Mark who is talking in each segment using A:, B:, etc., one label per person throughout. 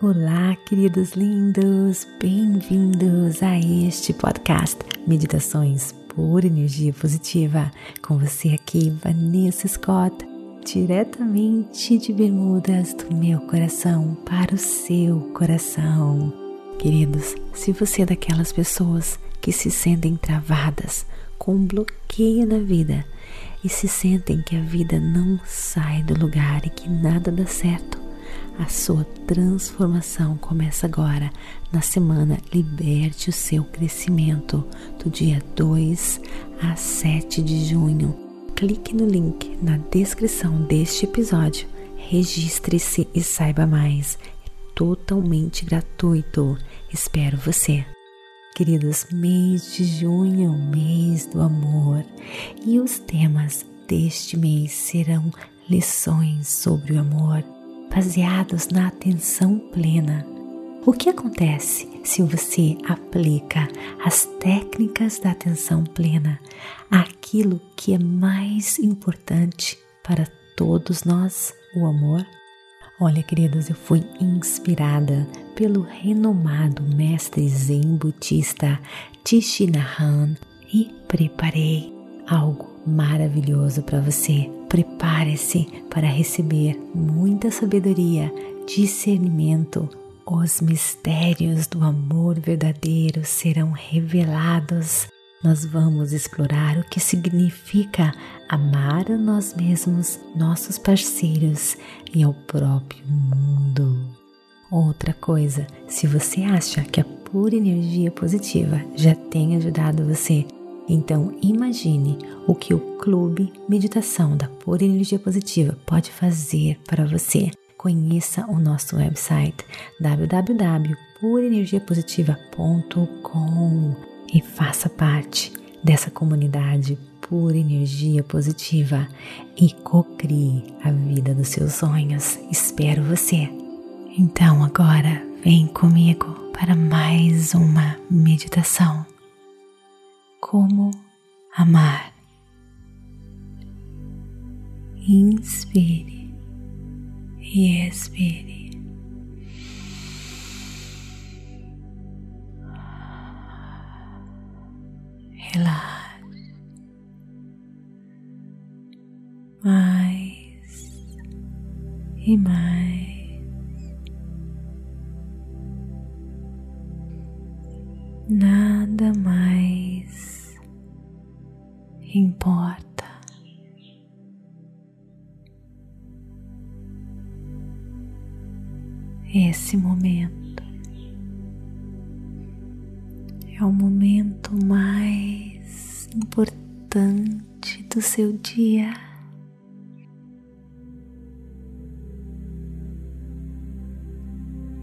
A: Olá, queridos lindos, bem-vindos a este podcast Meditações por Energia Positiva. Com você aqui, Vanessa Scott, diretamente de Bermudas do meu coração para o seu coração. Queridos, se você é daquelas pessoas que se sentem travadas, com um bloqueio na vida e se sentem que a vida não sai do lugar e que nada dá certo, a sua transformação começa agora na semana Liberte o seu crescimento, do dia 2 a 7 de junho. Clique no link na descrição deste episódio, registre-se e saiba mais. É totalmente gratuito. Espero você. Queridos, mês de junho, mês do amor, e os temas deste mês serão lições sobre o amor baseados na atenção plena. O que acontece se você aplica as técnicas da atenção plena àquilo que é mais importante para todos nós, o amor? Olha, queridos, eu fui inspirada pelo renomado mestre zen budista Tishinahan e preparei algo maravilhoso para você. Prepare-se para receber muita sabedoria, discernimento. Os mistérios do amor verdadeiro serão revelados. Nós vamos explorar o que significa amar a nós mesmos, nossos parceiros e ao próprio mundo. Outra coisa, se você acha que a pura energia positiva já tem ajudado você então imagine o que o Clube Meditação da Pura Energia Positiva pode fazer para você. Conheça o nosso website www.purenergiapositiva.com e faça parte dessa comunidade pura energia positiva e cocrie a vida dos seus sonhos. Espero você. Então agora vem comigo para mais uma meditação como amar. Inspire e expire. Relaxe mais e mais. Momento é o momento mais importante do seu dia.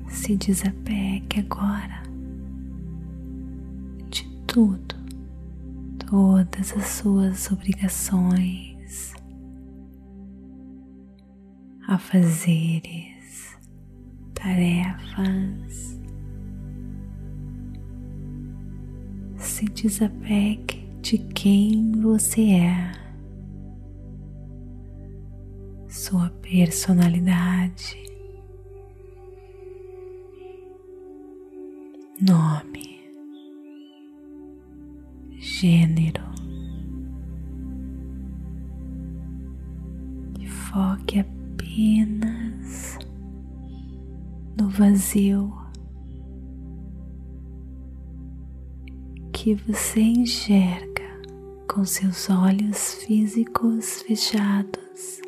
A: Se desapegue agora de tudo todas as suas obrigações, afazeres, tarefas. Se desapegue de quem você é, sua personalidade, nome gênero. Foque apenas no vazio que você enxerga com seus olhos físicos fechados.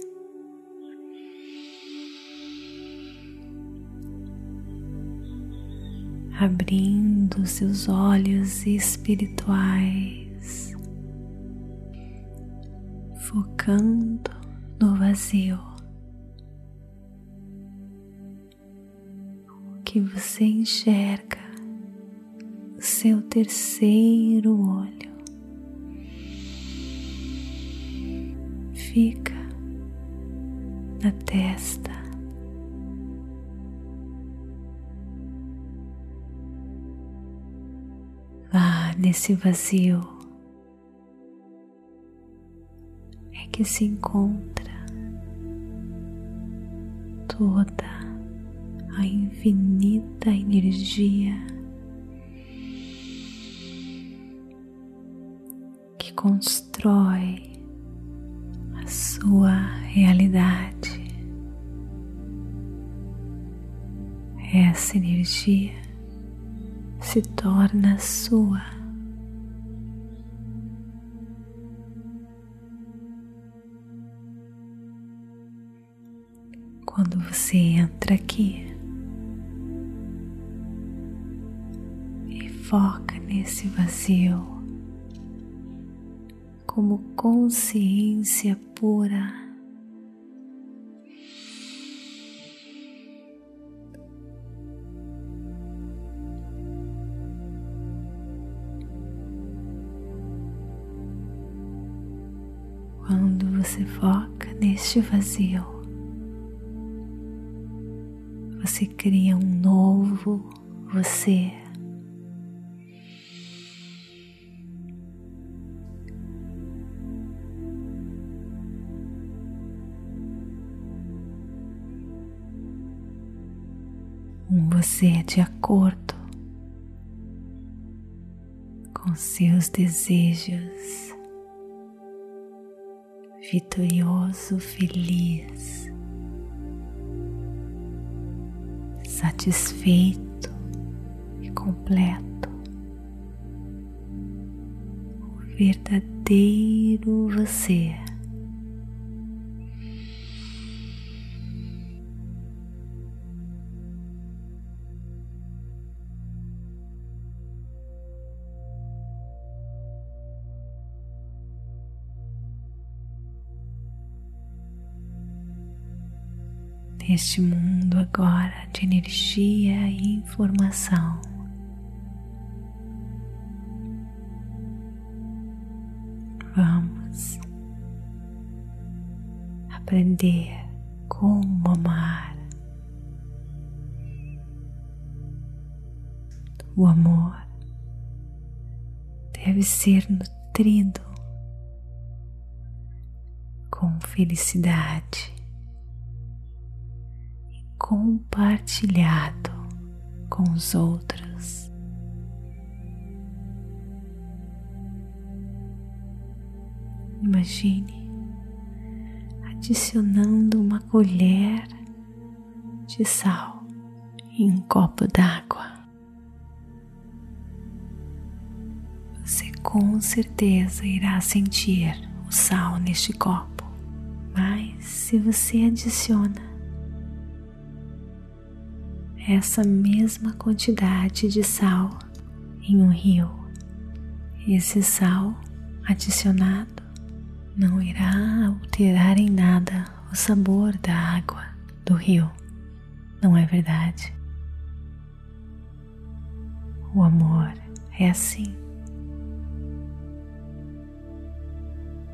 A: abrindo seus olhos espirituais, focando no vazio. Que você enxerga, o seu terceiro olho, fica na testa. Nesse vazio. É que se encontra toda a infinita energia que constrói a sua realidade. Essa energia se torna sua. quando você entra aqui foca nesse vazio como consciência pura. Quando você foca neste vazio, você cria um novo você. Um você de acordo com seus desejos, vitorioso, feliz. satisfeito e completo, o verdadeiro você. Neste mundo agora de energia e informação. Vamos aprender como amar. O amor deve ser nutrido com felicidade compartilhado com os outros. Imagine adicionando uma colher de sal em um copo d'água. Você com certeza irá sentir o sal neste copo, mas se você adiciona essa mesma quantidade de sal em um rio. Esse sal adicionado não irá alterar em nada o sabor da água do rio, não é verdade? O amor é assim.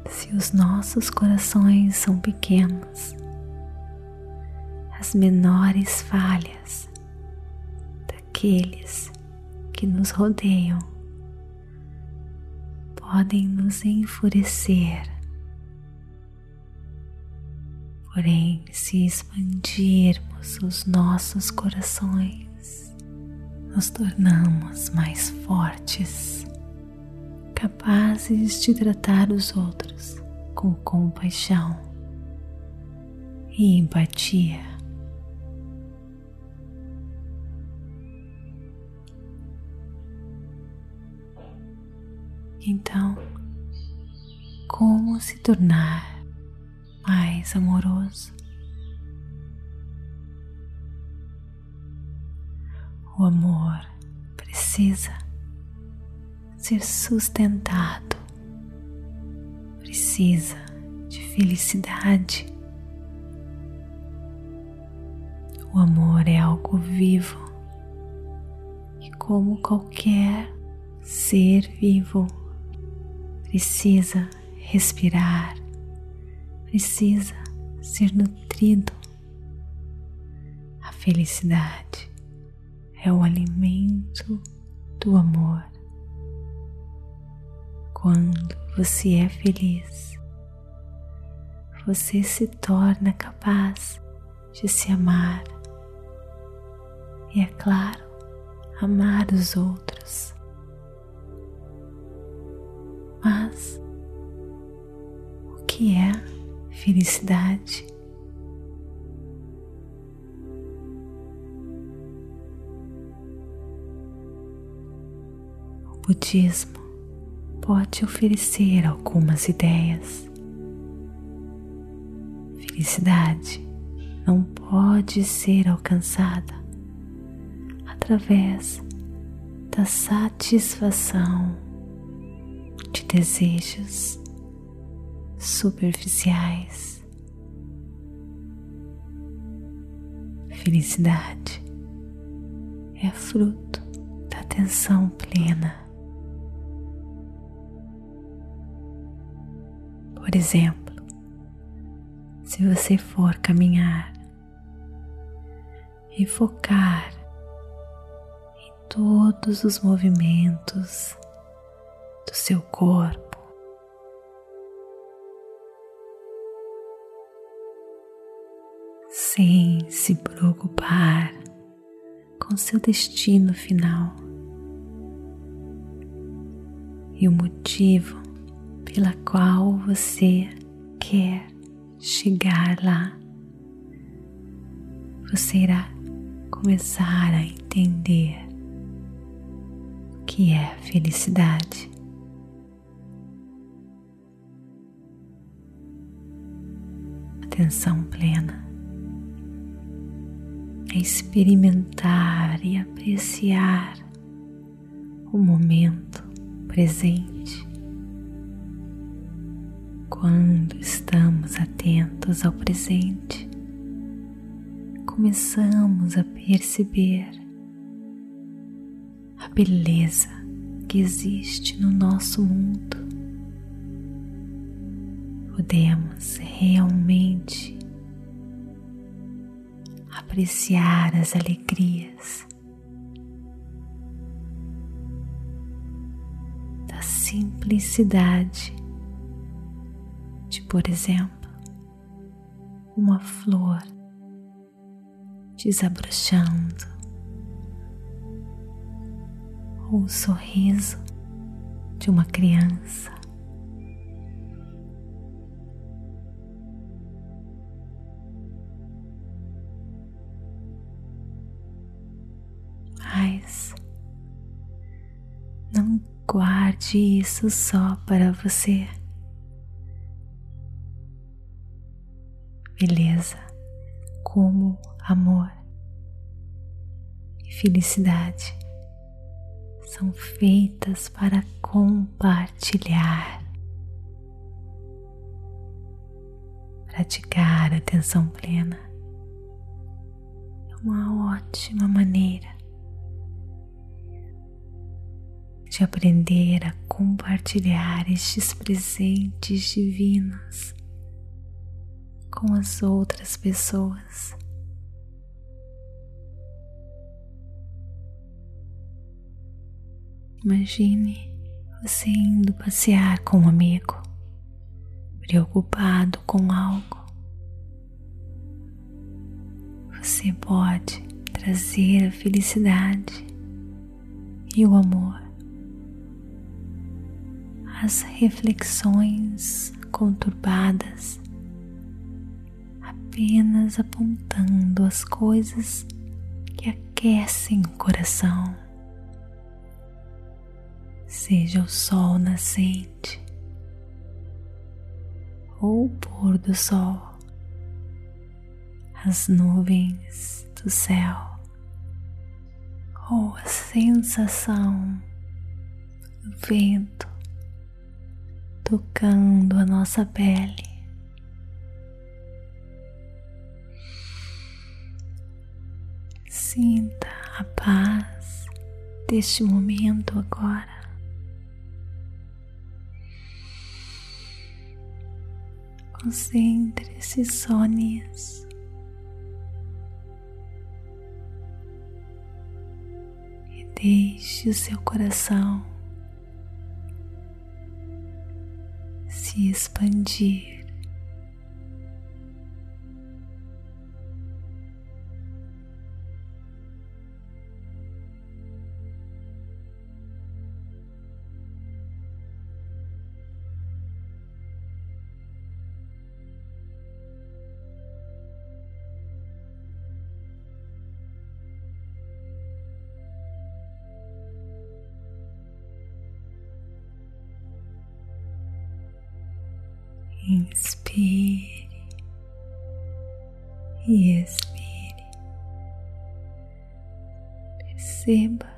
A: Se os nossos corações são pequenos, as menores falhas aqueles que nos rodeiam podem nos enfurecer. Porém, se expandirmos os nossos corações, nos tornamos mais fortes, capazes de tratar os outros com compaixão e empatia. Então, como se tornar mais amoroso? O amor precisa ser sustentado, precisa de felicidade. O amor é algo vivo e, como qualquer ser vivo, precisa respirar, precisa ser nutrido. A felicidade é o alimento do amor. Quando você é feliz, você se torna capaz de se amar e, é claro, amar os outros. Mas o que é felicidade? O budismo pode oferecer algumas ideias. Felicidade não pode ser alcançada através da satisfação de desejos superficiais. Felicidade é fruto da atenção plena. Por exemplo, se você for caminhar e focar em todos os movimentos do seu corpo, sem se preocupar com seu destino final. E o motivo pela qual você quer chegar lá, você irá começar a entender o que é felicidade. Atenção plena é experimentar e apreciar o momento presente quando estamos atentos ao presente, começamos a perceber a beleza que existe no nosso mundo. Podemos realmente apreciar as alegrias da simplicidade por exemplo, uma flor desabrochando ou o sorriso de uma criança. Guarde isso só para você. beleza como amor e felicidade são feitas para compartilhar. Praticar atenção plena é uma ótima maneira de aprender a compartilhar estes presentes divinos com as outras pessoas. Imagine você indo passear com um amigo, preocupado com algo. Você pode trazer a felicidade e o amor, as reflexões conturbadas apenas apontando as coisas que aquecem o coração. Seja o sol nascente ou o pôr do sol, as nuvens do céu ou a sensação do vento tocando a nossa pele. Sinta a paz deste momento agora. Concentre-se só nisso. E deixe o seu coração se expandir. Inspire e expire. Perceba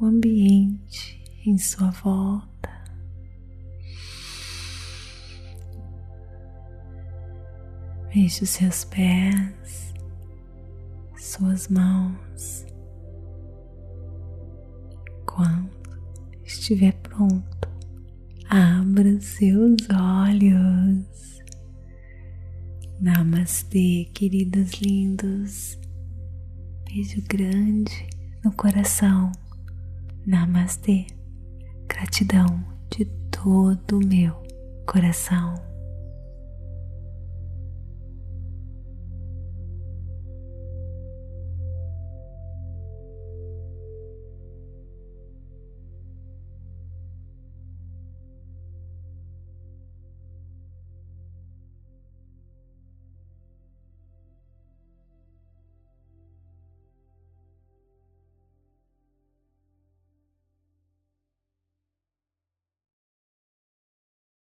A: o ambiente em sua volta. Veja os seus pés, suas mãos. Quando estiver pronto, abra seus olhos. Namastê, queridos lindos. Beijo grande no coração. Namastê. Gratidão de todo o meu coração.